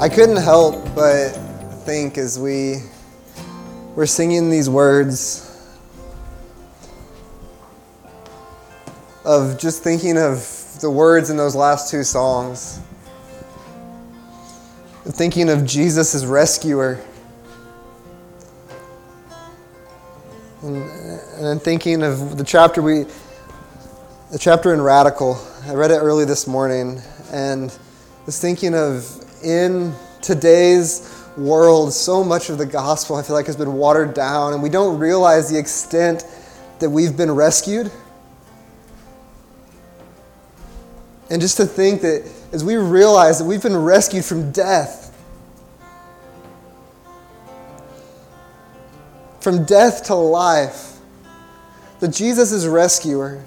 I couldn't help but think as we were singing these words of just thinking of the words in those last two songs, thinking of Jesus as rescuer, and thinking of the chapter we, the chapter in Radical. I read it early this morning, and was thinking of in today's world, so much of the gospel I feel like has been watered down, and we don't realize the extent that we've been rescued. And just to think that as we realize that we've been rescued from death, from death to life, that Jesus is rescuer.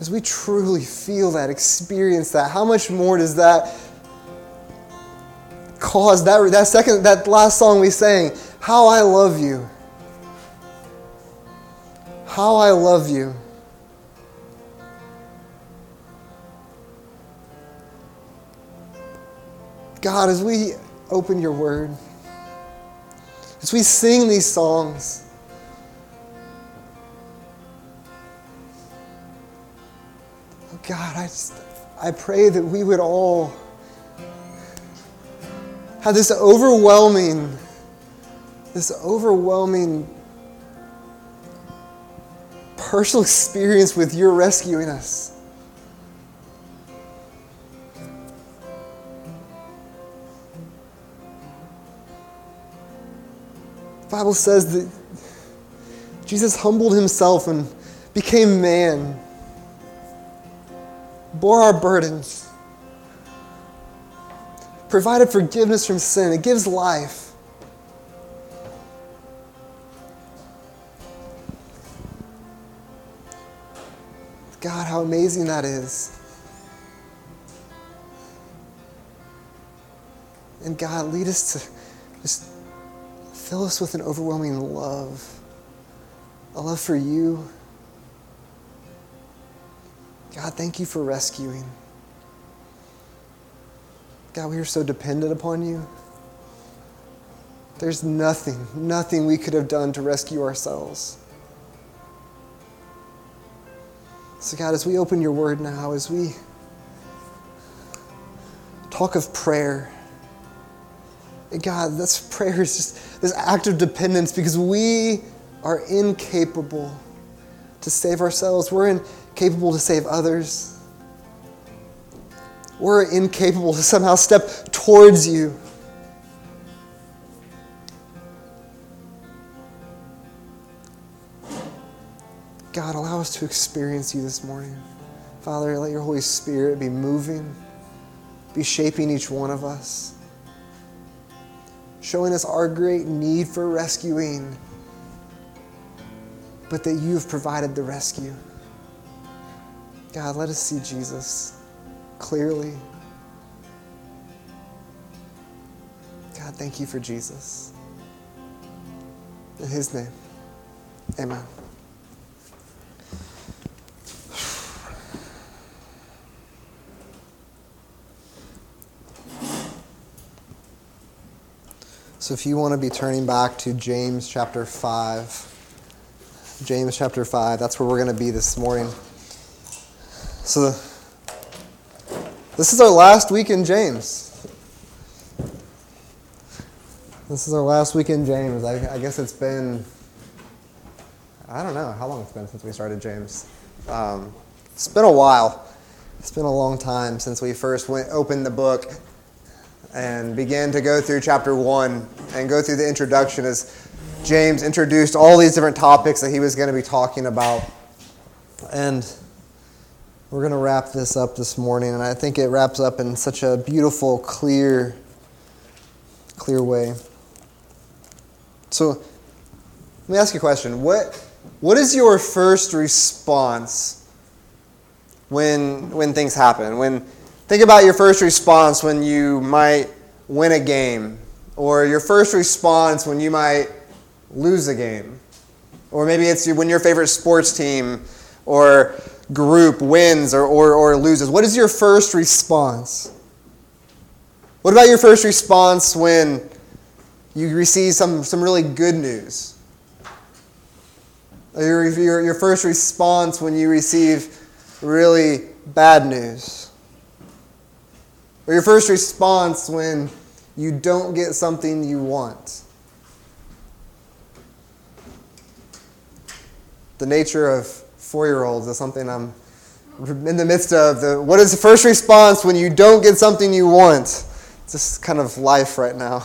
As we truly feel that, experience that, how much more does that cause that, that second, that last song we sang, How I Love You? How I Love You. God, as we open your word, as we sing these songs, oh God, I just I pray that we would all have this overwhelming, this overwhelming personal experience with your rescuing us. Bible says that Jesus humbled himself and became man, bore our burdens, provided forgiveness from sin. It gives life. God, how amazing that is. And God, lead us to just fill us with an overwhelming love, a love for you. God, thank you for rescuing. God, we are so dependent upon you. There's nothing, nothing we could have done to rescue ourselves. So, God, as we open your word now, as we talk of prayer, God, this prayer is just this act of dependence because we are incapable to save ourselves. We're incapable to save others. We're incapable to somehow step towards you. God, allow us to experience you this morning. Father, let your Holy Spirit be moving, be shaping each one of us, showing us our great need for rescuing, but that you've provided the rescue. God, let us see Jesus clearly. God, thank you for Jesus. In his name, amen. So if you want to be turning back to James chapter 5, James chapter 5, that's where we're going to be this morning. So this is our last week in James. This is our last week in James. I, I guess it's been, I don't know how long it's been since we started James. Um, it's been a while. It's been a long time since we first went opened the book and began to go through chapter one and go through the introduction as James introduced all these different topics that he was going to be talking about. And we're going to wrap this up this morning, and I think it wraps up in such a beautiful, clear, clear way. So, let me ask you a question. What, what is your first response when, when things happen? When, think about your first response when you might win a game, or your first response when you might lose a game. Or maybe it's when your favorite sports team or group wins or, or, or loses. What is your first response? What about your first response when you receive some, some really good news? Your, your, your first response when you receive really bad news? Or your first response when you don't get something you want? The nature of four year olds is something I'm in the midst of. The, what is the first response when you don't get something you want? It's just kind of life right now.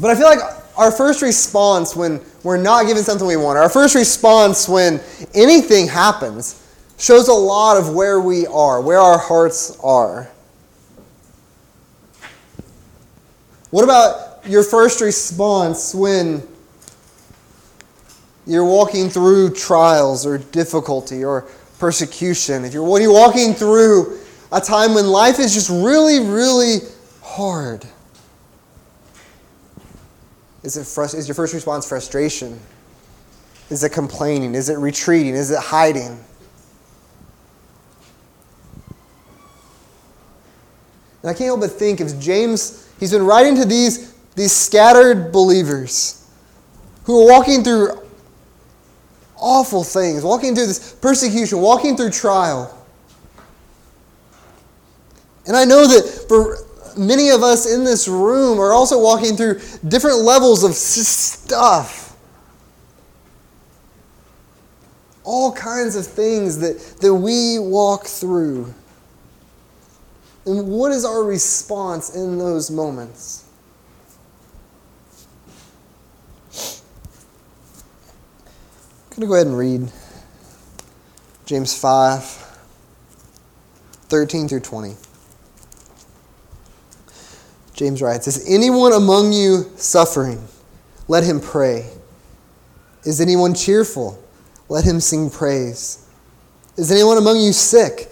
But I feel like our first response when we're not given something we want, our first response when anything happens, shows a lot of where we are, where our hearts are. What about your first response when you're walking through trials or difficulty or persecution? If you're when you're walking through a time when life is just really, really hard. Is, it frust- is your first response frustration? Is it complaining? Is it retreating? Is it hiding? And I can't help but think if James, he's been writing to these, these scattered believers who are walking through awful things, walking through this persecution, walking through trial. And I know that for many of us in this room are also walking through different levels of stuff. All kinds of things that, that we walk through. And what is our response in those moments? I'm going to go ahead and read James 5 13 through 20. James writes Is anyone among you suffering? Let him pray. Is anyone cheerful? Let him sing praise. Is anyone among you sick?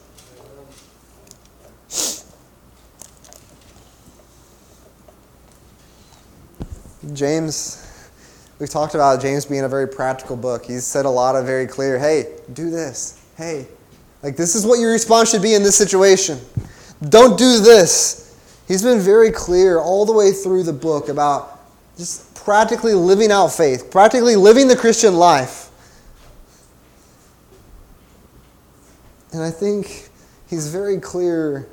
James, we've talked about James being a very practical book. He's said a lot of very clear, hey, do this. Hey, like this is what your response should be in this situation. Don't do this. He's been very clear all the way through the book about just practically living out faith, practically living the Christian life. And I think he's very clear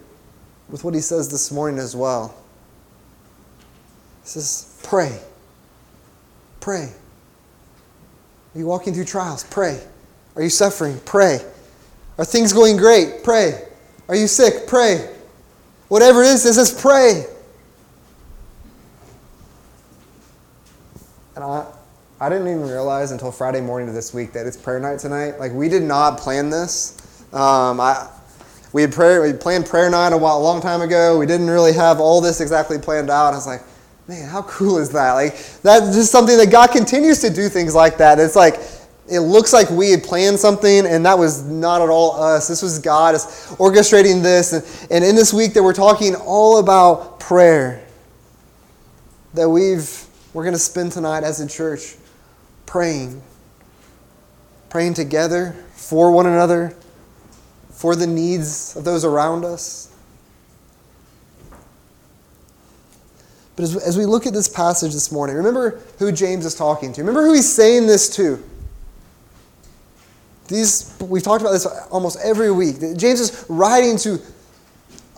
with what he says this morning as well. He says, Pray. Pray. Are you walking through trials? Pray. Are you suffering? Pray. Are things going great? Pray. Are you sick? Pray. Whatever it is, says pray. And I, I didn't even realize until Friday morning of this week that it's prayer night tonight. Like, we did not plan this. Um, I, we had prayer, we planned prayer night a, while, a long time ago. We didn't really have all this exactly planned out. I was like, man, how cool is that? Like, that's just something that God continues to do things like that. It's like, it looks like we had planned something, and that was not at all us. This was God orchestrating this. And, and in this week that we're talking all about prayer, that we've we're going to spend tonight as a church praying, praying together for one another, for the needs of those around us. But as, as we look at this passage this morning, remember who James is talking to. Remember who he's saying this to. These, we've talked about this almost every week. James is writing to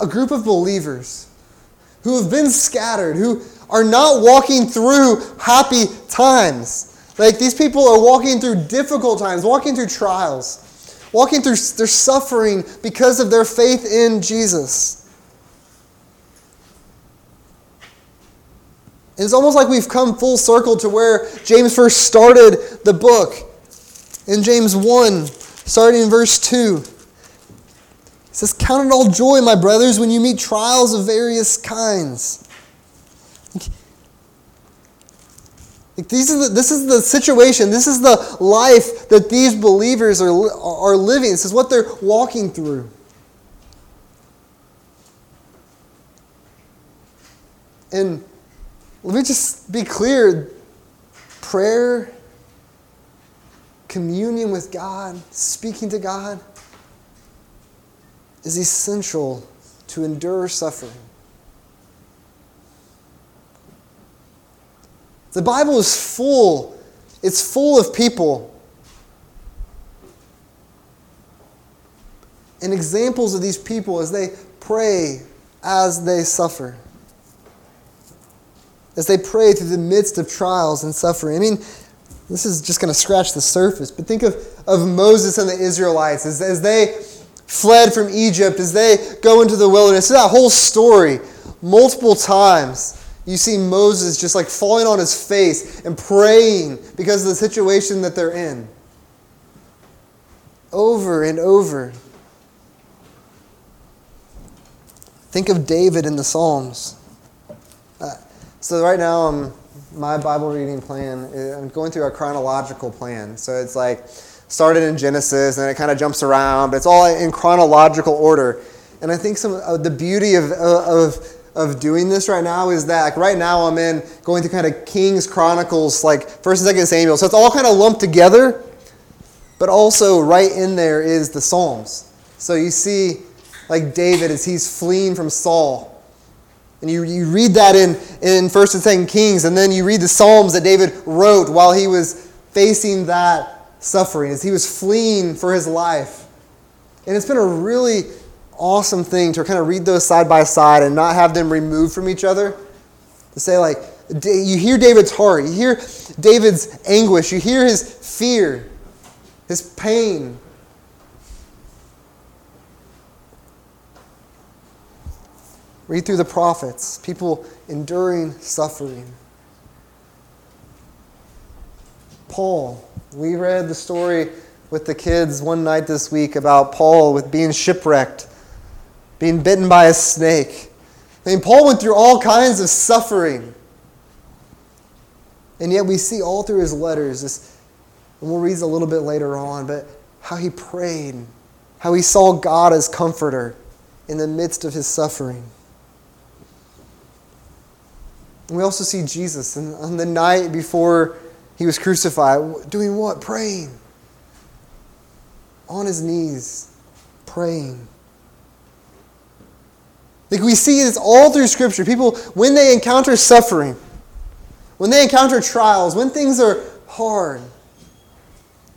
a group of believers who have been scattered, who are not walking through happy times. Like these people are walking through difficult times, walking through trials, walking through their suffering because of their faith in Jesus. It's almost like we've come full circle to where James first started the book. In James 1, starting in verse 2, it says, Count it all joy, my brothers, when you meet trials of various kinds. These are the, this is the situation, this is the life that these believers are, are living. This is what they're walking through. And let me just be clear prayer, communion with God, speaking to God, is essential to endure suffering. The Bible is full, it's full of people and examples of these people as they pray, as they suffer as they pray through the midst of trials and suffering. I mean, this is just going to scratch the surface, but think of, of Moses and the Israelites as, as they fled from Egypt, as they go into the wilderness. That whole story, multiple times, you see Moses just like falling on his face and praying because of the situation that they're in. Over and over. Think of David in the Psalms. Uh, so right now, um, my Bible reading plan, uh, I'm going through a chronological plan. So it's like started in Genesis and it kind of jumps around, but it's all in chronological order. And I think some of the beauty of, of, of doing this right now is that like right now I'm in going through kind of Kings Chronicles, like First and Second Samuel. So it's all kind of lumped together, but also right in there is the Psalms. So you see, like David as he's fleeing from Saul and you, you read that in, in 1st and 2nd Kings, and then you read the Psalms that David wrote while he was facing that suffering, as he was fleeing for his life. And it's been a really awesome thing to kind of read those side by side and not have them removed from each other. To say, like, you hear David's heart, you hear David's anguish, you hear his fear, his pain, Read through the prophets, people enduring suffering. Paul, we read the story with the kids one night this week about Paul with being shipwrecked, being bitten by a snake. I mean, Paul went through all kinds of suffering. And yet we see all through his letters, this, and we'll read a little bit later on, but how he prayed, how he saw God as comforter in the midst of his suffering. And we also see Jesus on the night before he was crucified, doing what? Praying. On his knees, praying. Like we see this all through Scripture. People, when they encounter suffering, when they encounter trials, when things are hard,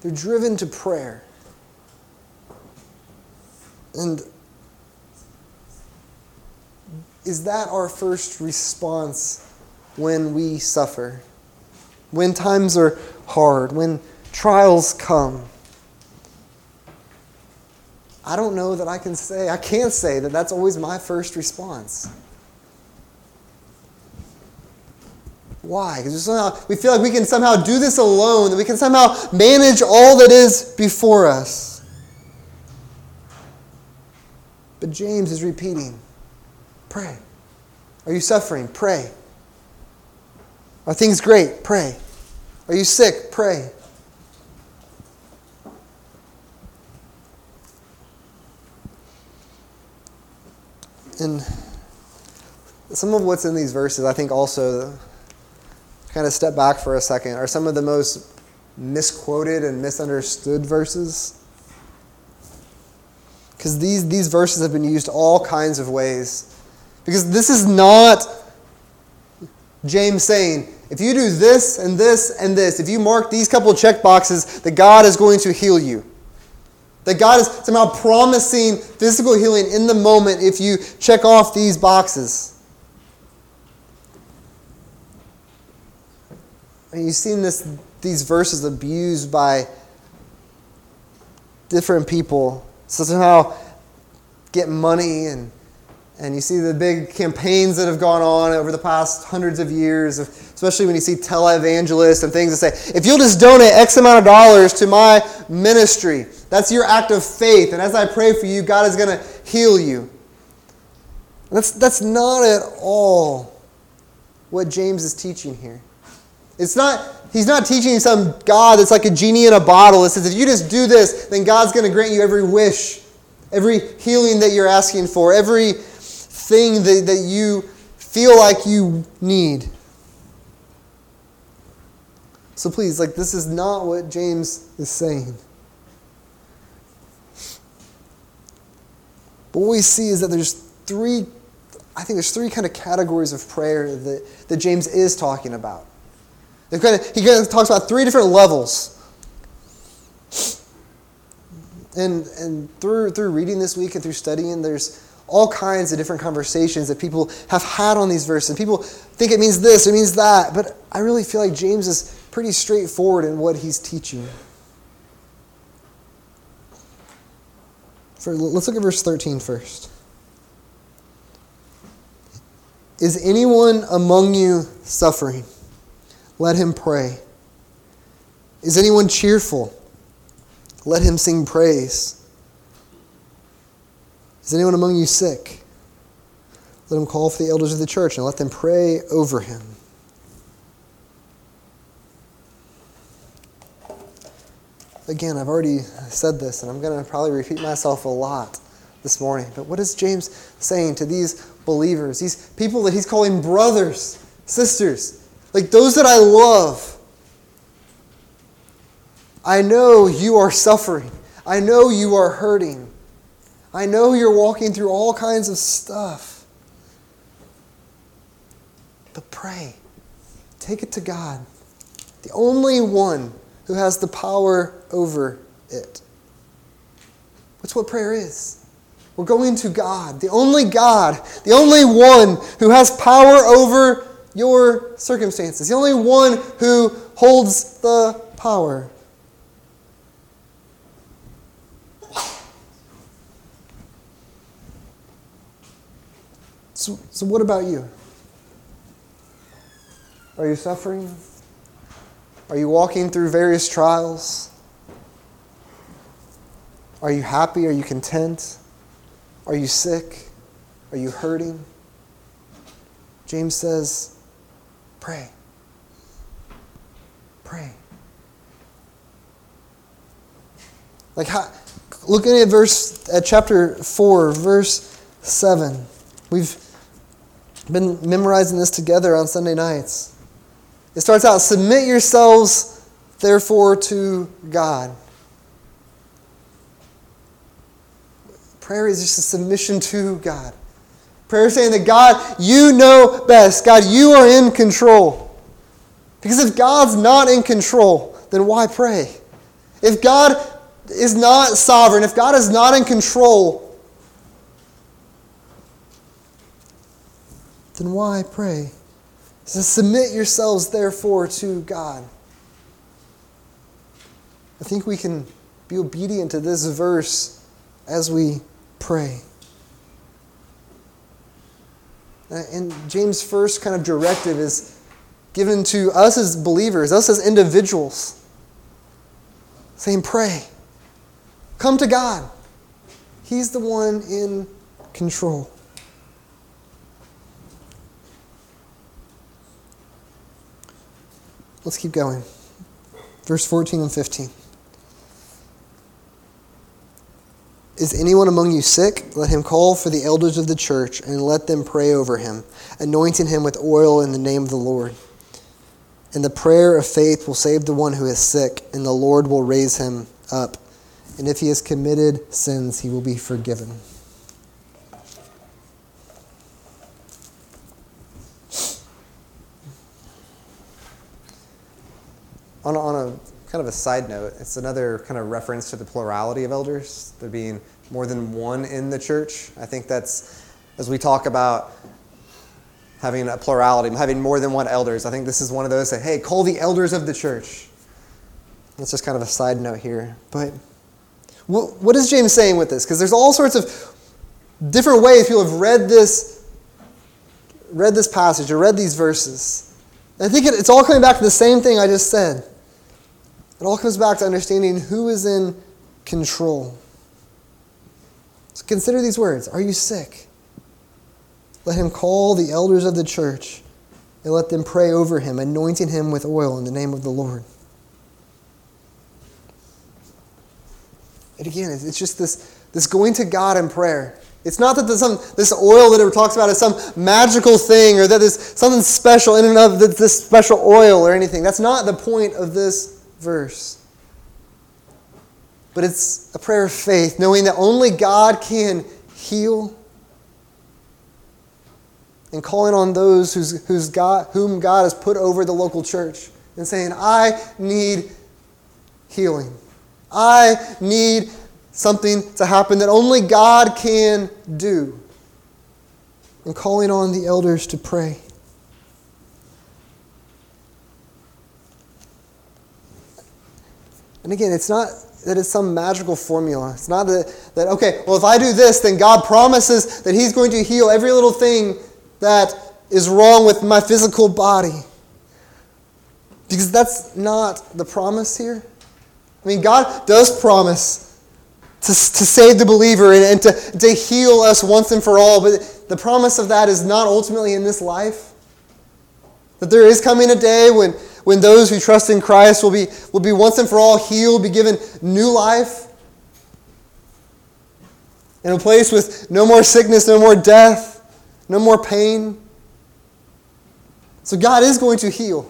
they're driven to prayer. And is that our first response when we suffer, when times are hard, when trials come. I don't know that I can say, I can't say that that's always my first response. Why? Because somehow we feel like we can somehow do this alone, that we can somehow manage all that is before us. But James is repeating pray. Are you suffering? Pray. Are things great? Pray. Are you sick? Pray. And some of what's in these verses, I think also, kind of step back for a second, are some of the most misquoted and misunderstood verses. Because these, these verses have been used all kinds of ways. Because this is not James saying, if you do this and this and this, if you mark these couple check boxes, that God is going to heal you. That God is somehow promising physical healing in the moment if you check off these boxes. And you've seen this, these verses abused by different people. So somehow get money and and you see the big campaigns that have gone on over the past hundreds of years, especially when you see televangelists and things that say, if you'll just donate X amount of dollars to my ministry, that's your act of faith. And as I pray for you, God is going to heal you. That's, that's not at all what James is teaching here. It's not, he's not teaching some God that's like a genie in a bottle that says, if you just do this, then God's going to grant you every wish, every healing that you're asking for, every thing that, that you feel like you need. So please, like, this is not what James is saying. But what we see is that there's three, I think there's three kind of categories of prayer that, that James is talking about. Kind of, he kind of talks about three different levels. And, and through, through reading this week and through studying, there's all kinds of different conversations that people have had on these verses. People think it means this, it means that. But I really feel like James is pretty straightforward in what he's teaching. For, let's look at verse 13 first. Is anyone among you suffering? Let him pray. Is anyone cheerful? Let him sing praise. Is anyone among you sick? Let him call for the elders of the church and let them pray over him. Again, I've already said this, and I'm going to probably repeat myself a lot this morning. But what is James saying to these believers, these people that he's calling brothers, sisters, like those that I love? I know you are suffering. I know you are hurting. I know you're walking through all kinds of stuff. But pray. Take it to God, the only one who has the power over it. That's what prayer is. We're going to God, the only God, the only one who has power over your circumstances, the only one who holds the power. So, so what about you? Are you suffering? Are you walking through various trials? Are you happy? Are you content? Are you sick? Are you hurting? James says, pray. Pray. Like how, looking at verse at chapter 4, verse 7. We've been memorizing this together on Sunday nights. It starts out submit yourselves, therefore, to God. Prayer is just a submission to God. Prayer is saying that God, you know best. God, you are in control. Because if God's not in control, then why pray? If God is not sovereign, if God is not in control, then why pray? So submit yourselves, therefore, to God. I think we can be obedient to this verse as we pray. Uh, and James' first kind of directive is given to us as believers, us as individuals, saying, Pray. Come to God. He's the one in control. Let's keep going. Verse 14 and 15. Is anyone among you sick? Let him call for the elders of the church and let them pray over him, anointing him with oil in the name of the Lord. And the prayer of faith will save the one who is sick, and the Lord will raise him up. And if he has committed sins, he will be forgiven. On, on a kind of a side note. It's another kind of reference to the plurality of elders, there being more than one in the church. I think that's, as we talk about having a plurality, having more than one elders, I think this is one of those that, hey, call the elders of the church. That's just kind of a side note here. But what is James saying with this? Because there's all sorts of different ways people have read this, read this passage or read these verses. I think it's all coming back to the same thing I just said. It all comes back to understanding who is in control. So consider these words Are you sick? Let him call the elders of the church and let them pray over him, anointing him with oil in the name of the Lord. And again, it's just this, this going to God in prayer. It's not that some, this oil that it talks about is some magical thing or that there's something special in and of this special oil or anything. That's not the point of this verse. But it's a prayer of faith, knowing that only God can heal and calling on those who's, who's God, whom God has put over the local church and saying, I need healing. I need something to happen that only God can do. And calling on the elders to pray. And again, it's not that it's some magical formula. It's not that, that, okay, well, if I do this, then God promises that He's going to heal every little thing that is wrong with my physical body. Because that's not the promise here. I mean, God does promise to, to save the believer and, and to, to heal us once and for all, but the promise of that is not ultimately in this life. That there is coming a day when, when those who trust in Christ will be, will be once and for all healed, be given new life, in a place with no more sickness, no more death, no more pain. So God is going to heal.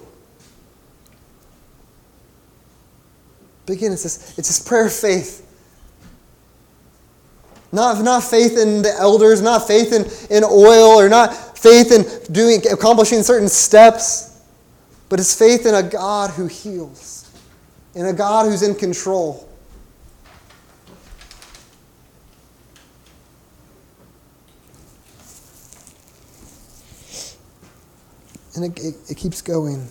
But again, it's this, it's this prayer of faith. Not, not faith in the elders, not faith in, in oil, or not faith in doing accomplishing certain steps, but it's faith in a God who heals, in a God who's in control. And it, it, it keeps going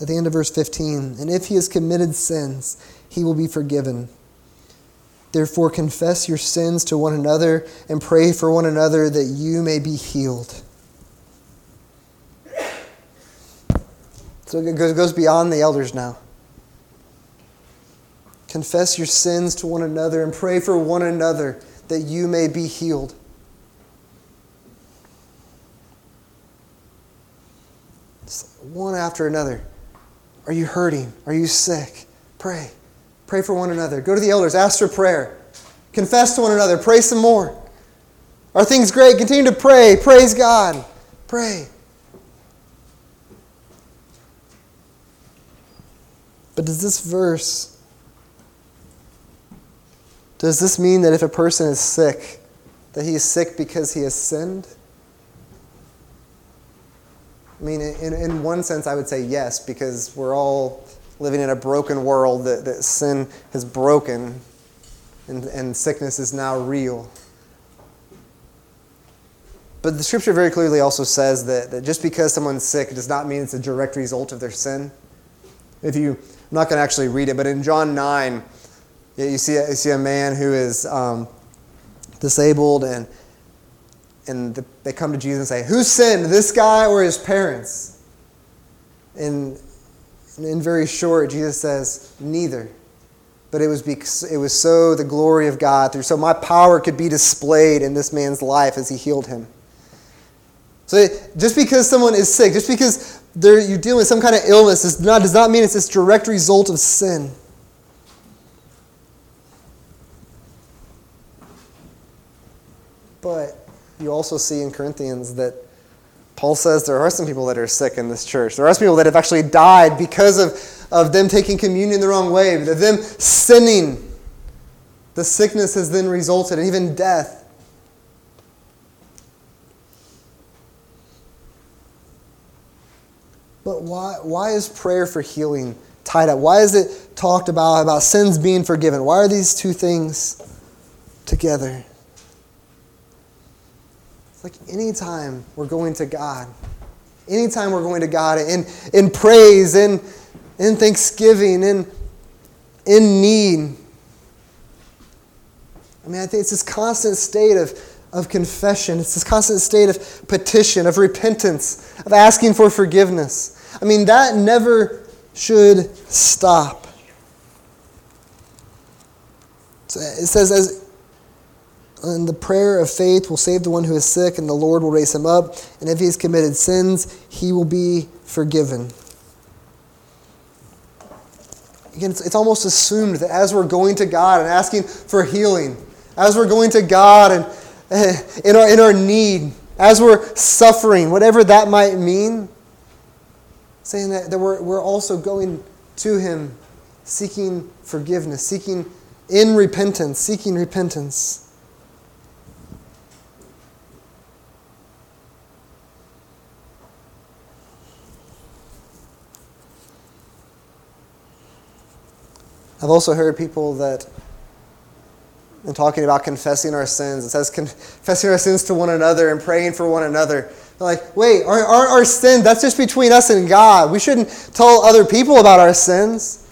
at the end of verse 15. And if he has committed sins, he will be forgiven. Therefore, confess your sins to one another and pray for one another that you may be healed. So it goes beyond the elders now. Confess your sins to one another and pray for one another that you may be healed. one after another. Are you hurting? Are you sick? Pray. Pray for one another. Go to the elders, ask for prayer. Confess to one another. Pray some more. Are things great? Continue to pray. Praise God. Pray. But does this verse does this mean that if a person is sick that he is sick because he has sinned? I mean, in, in one sense, I would say yes, because we're all living in a broken world that, that sin has broken and, and sickness is now real. But the scripture very clearly also says that, that just because someone's sick does not mean it's a direct result of their sin. If you, I'm not going to actually read it, but in John 9, you see, you see a man who is um, disabled and and the, they come to Jesus and say, Who sinned, this guy or his parents? And in very short, Jesus says, Neither. But it was, because, it was so the glory of God, through so my power could be displayed in this man's life as he healed him. So just because someone is sick, just because you're dealing with some kind of illness, does not, does not mean it's this direct result of sin. But you also see in Corinthians that Paul says there are some people that are sick in this church. There are some people that have actually died because of, of them taking communion the wrong way, of them sinning. The sickness has then resulted in even death. But why, why is prayer for healing tied up? Why is it talked about, about sins being forgiven? Why are these two things together? It's like anytime we're going to God, anytime we're going to God in, in praise, in, in thanksgiving, in, in need, I mean, I think it's this constant state of, of confession. It's this constant state of petition, of repentance, of asking for forgiveness. I mean, that never should stop. It says, as and the prayer of faith will save the one who is sick, and the Lord will raise him up. And if he has committed sins, he will be forgiven. Again, it's, it's almost assumed that as we're going to God and asking for healing, as we're going to God and in our, in our need, as we're suffering, whatever that might mean, saying that, that we're, we're also going to Him seeking forgiveness, seeking in repentance, seeking repentance. I've also heard people that and talking about confessing our sins. It says confessing our sins to one another and praying for one another. Like, wait, our, our, our sin, that's just between us and God. We shouldn't tell other people about our sins.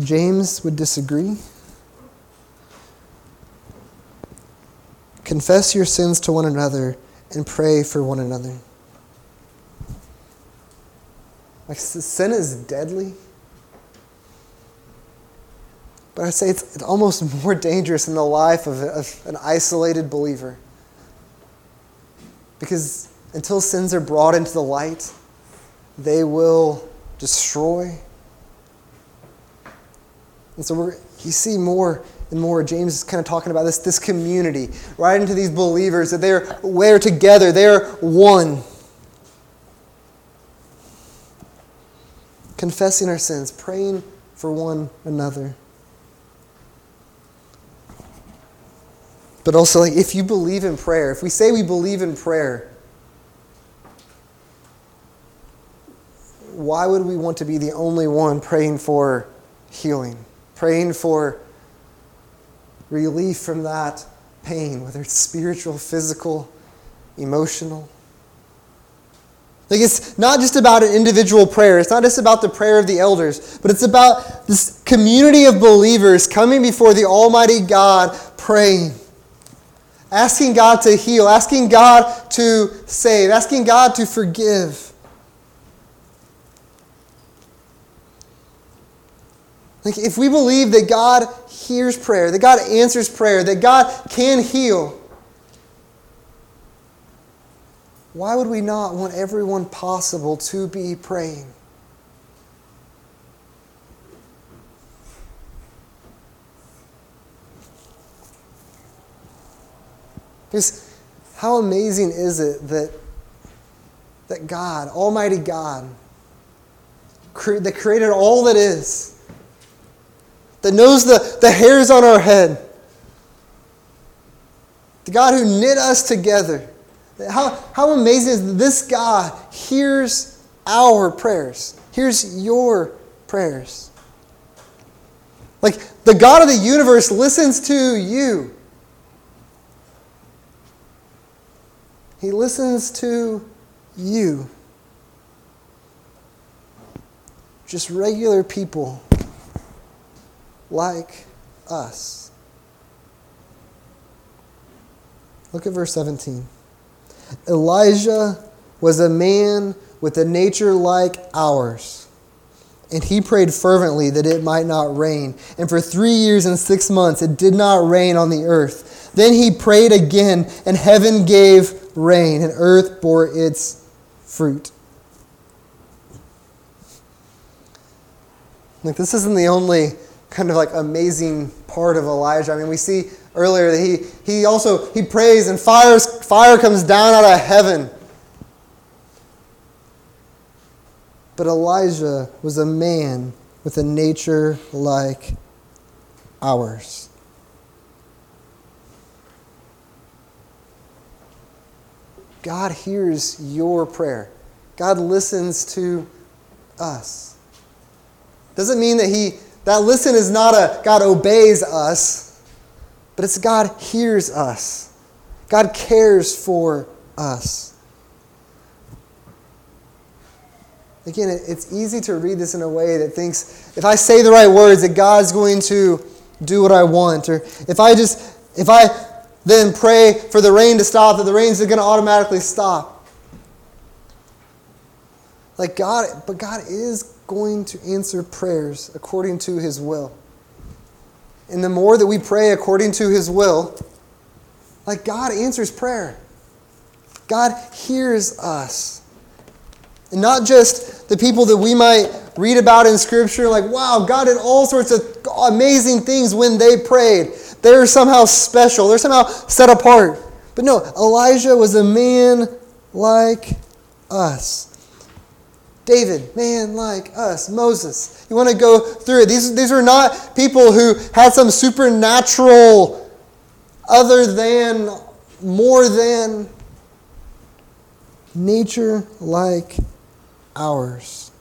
James would disagree. Confess your sins to one another and pray for one another. Like sin is deadly. But I say it's, it's almost more dangerous in the life of, of an isolated believer. Because until sins are brought into the light, they will destroy. And so we're, you see more and more. James is kind of talking about this, this community, right into these believers that they're, they're together, they're one. confessing our sins, praying for one another. But also, like, if you believe in prayer, if we say we believe in prayer, why would we want to be the only one praying for healing, praying for relief from that pain, whether it's spiritual, physical, emotional? Like it's not just about an individual prayer. It's not just about the prayer of the elders, but it's about this community of believers coming before the Almighty God praying. Asking God to heal, asking God to save, asking God to forgive. Like if we believe that God hears prayer, that God answers prayer, that God can heal, why would we not want everyone possible to be praying? Because how amazing is it that, that God, Almighty God, that created all that is, that knows the, the hairs on our head, the God who knit us together, how, how amazing is this God hears our prayers, hears your prayers. Like the God of the universe listens to you. He listens to you. Just regular people like us. Look at verse 17. Elijah was a man with a nature like ours. And he prayed fervently that it might not rain. And for three years and six months it did not rain on the earth. Then he prayed again, and heaven gave rain, and earth bore its fruit. Like, this isn't the only kind of like amazing part of Elijah. I mean, we see earlier that he, he also he prays and fires, fire comes down out of heaven. But Elijah was a man with a nature like ours. God hears your prayer. God listens to us. Doesn't mean that he that listen is not a God obeys us, but it's God hears us. God cares for us. Again, it's easy to read this in a way that thinks if I say the right words, that God's going to do what I want. Or if I just, if I then pray for the rain to stop, that the rain's going to automatically stop. Like God, but God is going to answer prayers according to his will. And the more that we pray according to his will, like God answers prayer. God hears us. And not just the people that we might read about in Scripture, like, wow, God did all sorts of amazing things when they prayed. They're somehow special, they're somehow set apart. But no, Elijah was a man like us. David, man like us. Moses. You want to go through it. These, these are not people who had some supernatural, other than, more than nature like ours.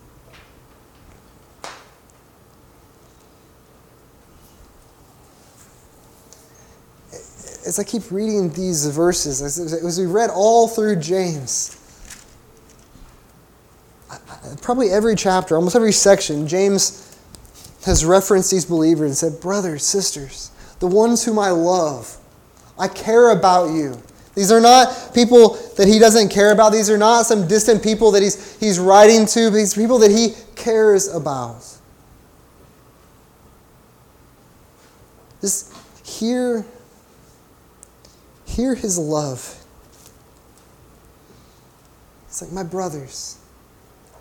As I keep reading these verses, as we read all through James, probably every chapter, almost every section, James has referenced these believers and said, Brothers, sisters, the ones whom I love, I care about you. These are not people that he doesn't care about. These are not some distant people that he's, he's writing to. These people that he cares about. Just hear, hear his love. It's like, my brothers,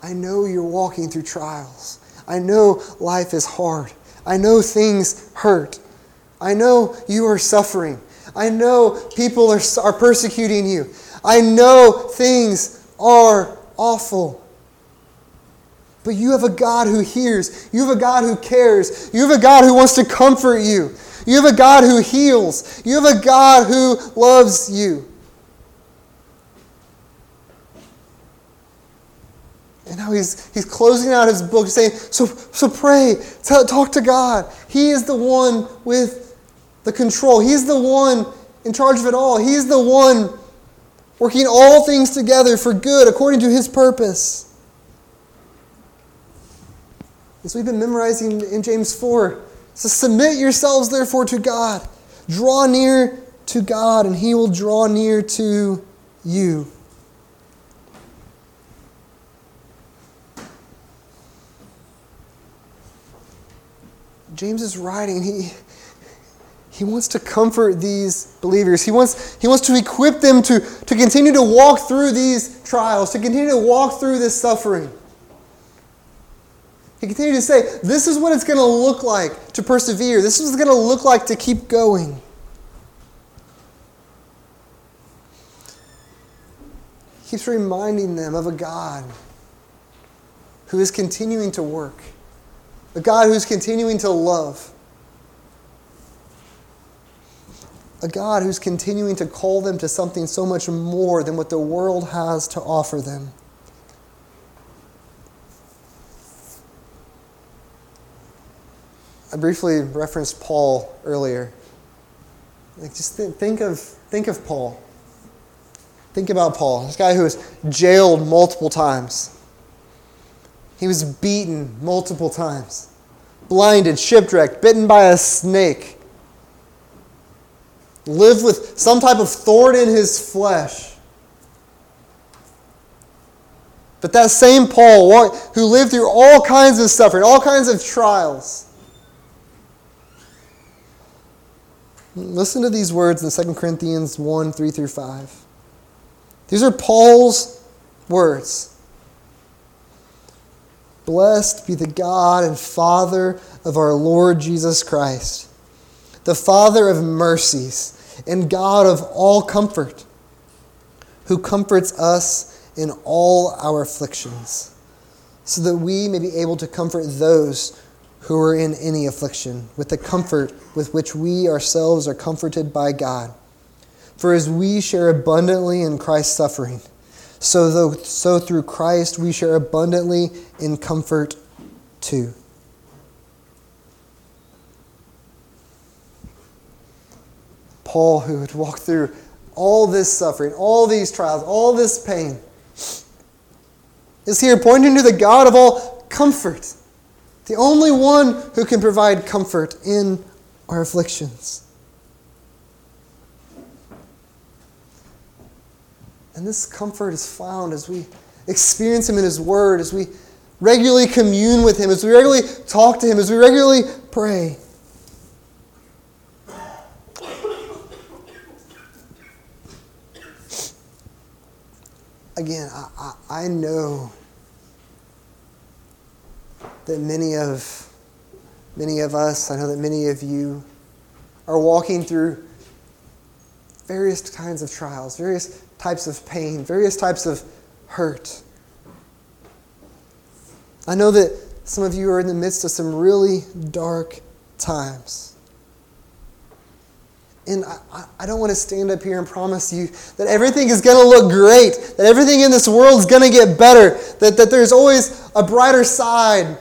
I know you're walking through trials. I know life is hard. I know things hurt. I know you are suffering. I know people are, are persecuting you. I know things are awful. But you have a God who hears. You have a God who cares. You have a God who wants to comfort you. You have a God who heals. You have a God who loves you. And now he's, he's closing out his book saying, so, so pray, talk to God. He is the one with the control. He's the one in charge of it all. He's the one working all things together for good according to his purpose. As we've been memorizing in James 4, so submit yourselves therefore to God. Draw near to God, and he will draw near to you. James is writing, he, he wants to comfort these believers. He wants, he wants to equip them to, to continue to walk through these trials, to continue to walk through this suffering. He continued to say, This is what it's going to look like to persevere. This is what it's going to look like to keep going. He keeps reminding them of a God who is continuing to work, a God who's continuing to love a God who's continuing to call them to something so much more than what the world has to offer them. I briefly referenced Paul earlier. Like just th- think of think of Paul. Think about Paul, this guy who was jailed multiple times. He was beaten multiple times, blinded, shipwrecked, bitten by a snake lived with some type of thorn in his flesh. But that same Paul, who lived through all kinds of suffering, all kinds of trials, listen to these words in 2 Corinthians 1 3 through 5. These are Paul's words. Blessed be the God and Father of our Lord Jesus Christ the Father of mercies and God of all comfort, who comforts us in all our afflictions, so that we may be able to comfort those who are in any affliction with the comfort with which we ourselves are comforted by God. For as we share abundantly in Christ's suffering, so, though, so through Christ we share abundantly in comfort too. Paul, who had walked through all this suffering, all these trials, all this pain, is here pointing to the God of all comfort, the only one who can provide comfort in our afflictions. And this comfort is found as we experience Him in His Word, as we regularly commune with Him, as we regularly talk to Him, as we regularly pray. Again, I, I, I know that many of many of us, I know that many of you are walking through various kinds of trials, various types of pain, various types of hurt. I know that some of you are in the midst of some really dark times. And I, I don't want to stand up here and promise you that everything is going to look great, that everything in this world is going to get better, that, that there's always a brighter side.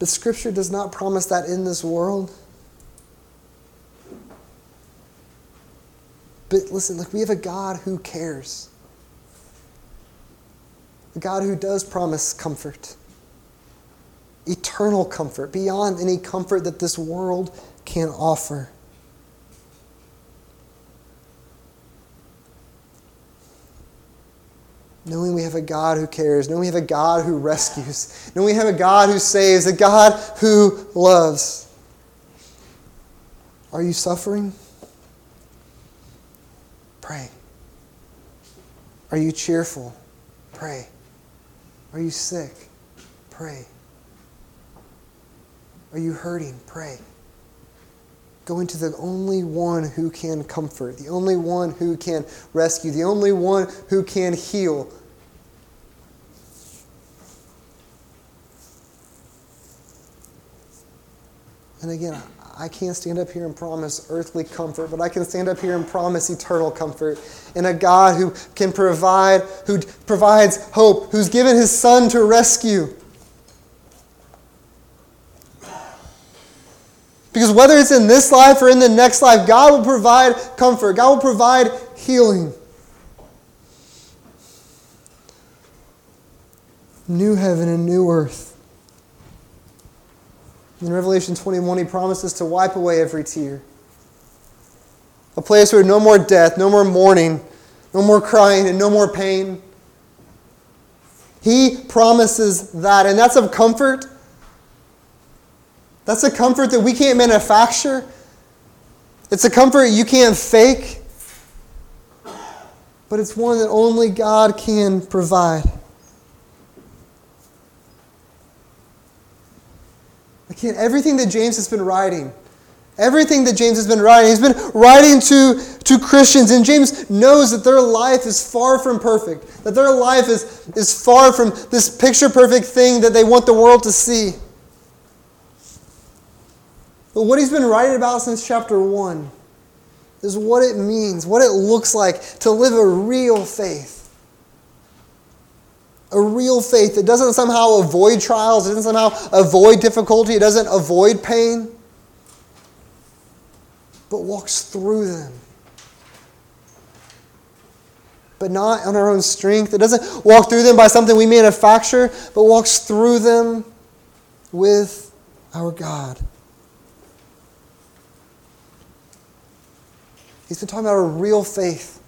But Scripture does not promise that in this world. But listen, look, we have a God who cares. A God who does promise comfort. Eternal comfort, beyond any comfort that this world can offer. Knowing we have a God who cares, knowing we have a God who rescues, knowing we have a God who saves, a God who loves. Are you suffering? Pray. Are you cheerful? Pray. Are you sick? Pray. Are you hurting? Pray. Go into the only one who can comfort, the only one who can rescue, the only one who can heal. And again, I can't stand up here and promise earthly comfort, but I can stand up here and promise eternal comfort in a God who can provide, who provides hope, who's given his son to rescue. Because whether it's in this life or in the next life, God will provide comfort, God will provide healing. New heaven and new earth. In Revelation 21, he promises to wipe away every tear. A place where no more death, no more mourning, no more crying, and no more pain. He promises that, and that's of comfort. That's a comfort that we can't manufacture. It's a comfort you can't fake. But it's one that only God can provide. Again, everything that James has been writing, everything that James has been writing, he's been writing to, to Christians, and James knows that their life is far from perfect, that their life is, is far from this picture perfect thing that they want the world to see. But what he's been writing about since chapter 1 is what it means, what it looks like to live a real faith a real faith that doesn't somehow avoid trials, it doesn't somehow avoid difficulty, it doesn't avoid pain, but walks through them. But not on our own strength. It doesn't walk through them by something we manufacture, but walks through them with our God. He's been talking about a real faith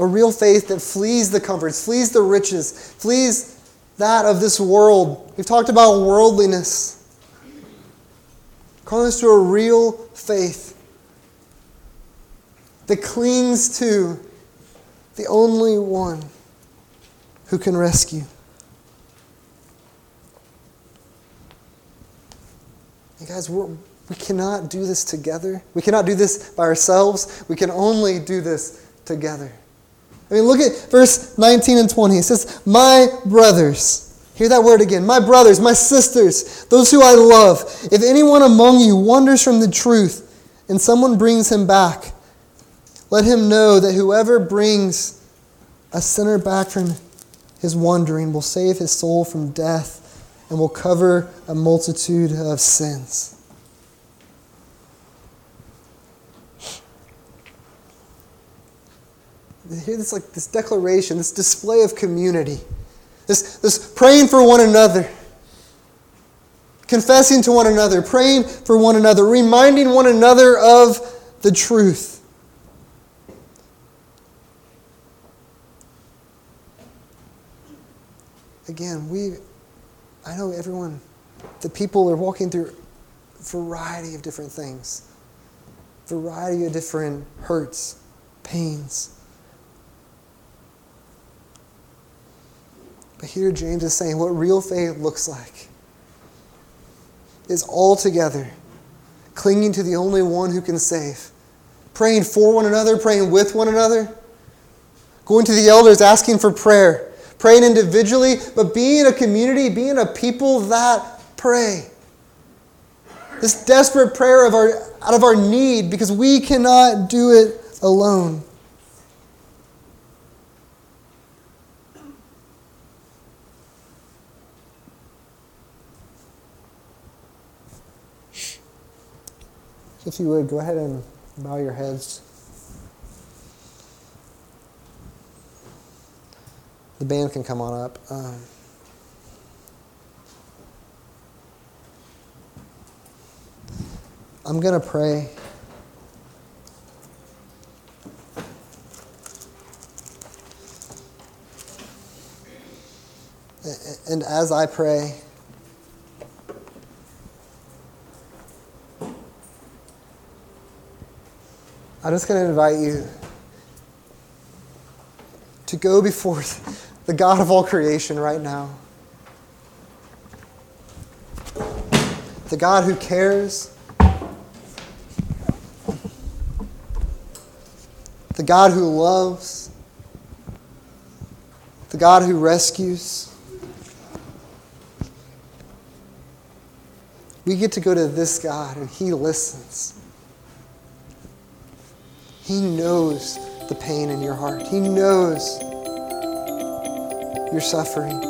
a real faith that flees the comforts, flees the riches, flees that of this world. We've talked about worldliness. Calling us to a real faith that clings to the only one who can rescue. You guys, we're, we cannot do this together. We cannot do this by ourselves. We can only do this together. I mean, look at verse 19 and 20. It says, My brothers. Hear that word again. My brothers, my sisters, those who I love. If anyone among you wanders from the truth and someone brings him back, let him know that whoever brings a sinner back from his wandering will save his soul from death and will cover a multitude of sins. Hear this like this declaration, this display of community, this, this praying for one another, confessing to one another, praying for one another, reminding one another of the truth. Again, we I know everyone, the people are walking through a variety of different things, variety of different hurts, pains. But here James is saying what real faith looks like is all together, clinging to the only one who can save, praying for one another, praying with one another, going to the elders asking for prayer, praying individually, but being a community, being a people that pray. This desperate prayer of our, out of our need because we cannot do it alone. If you would, go ahead and bow your heads. The band can come on up. Um, I'm going to pray. And as I pray, I'm just going to invite you to go before the God of all creation right now. The God who cares. The God who loves. The God who rescues. We get to go to this God and He listens. He knows the pain in your heart. He knows your suffering.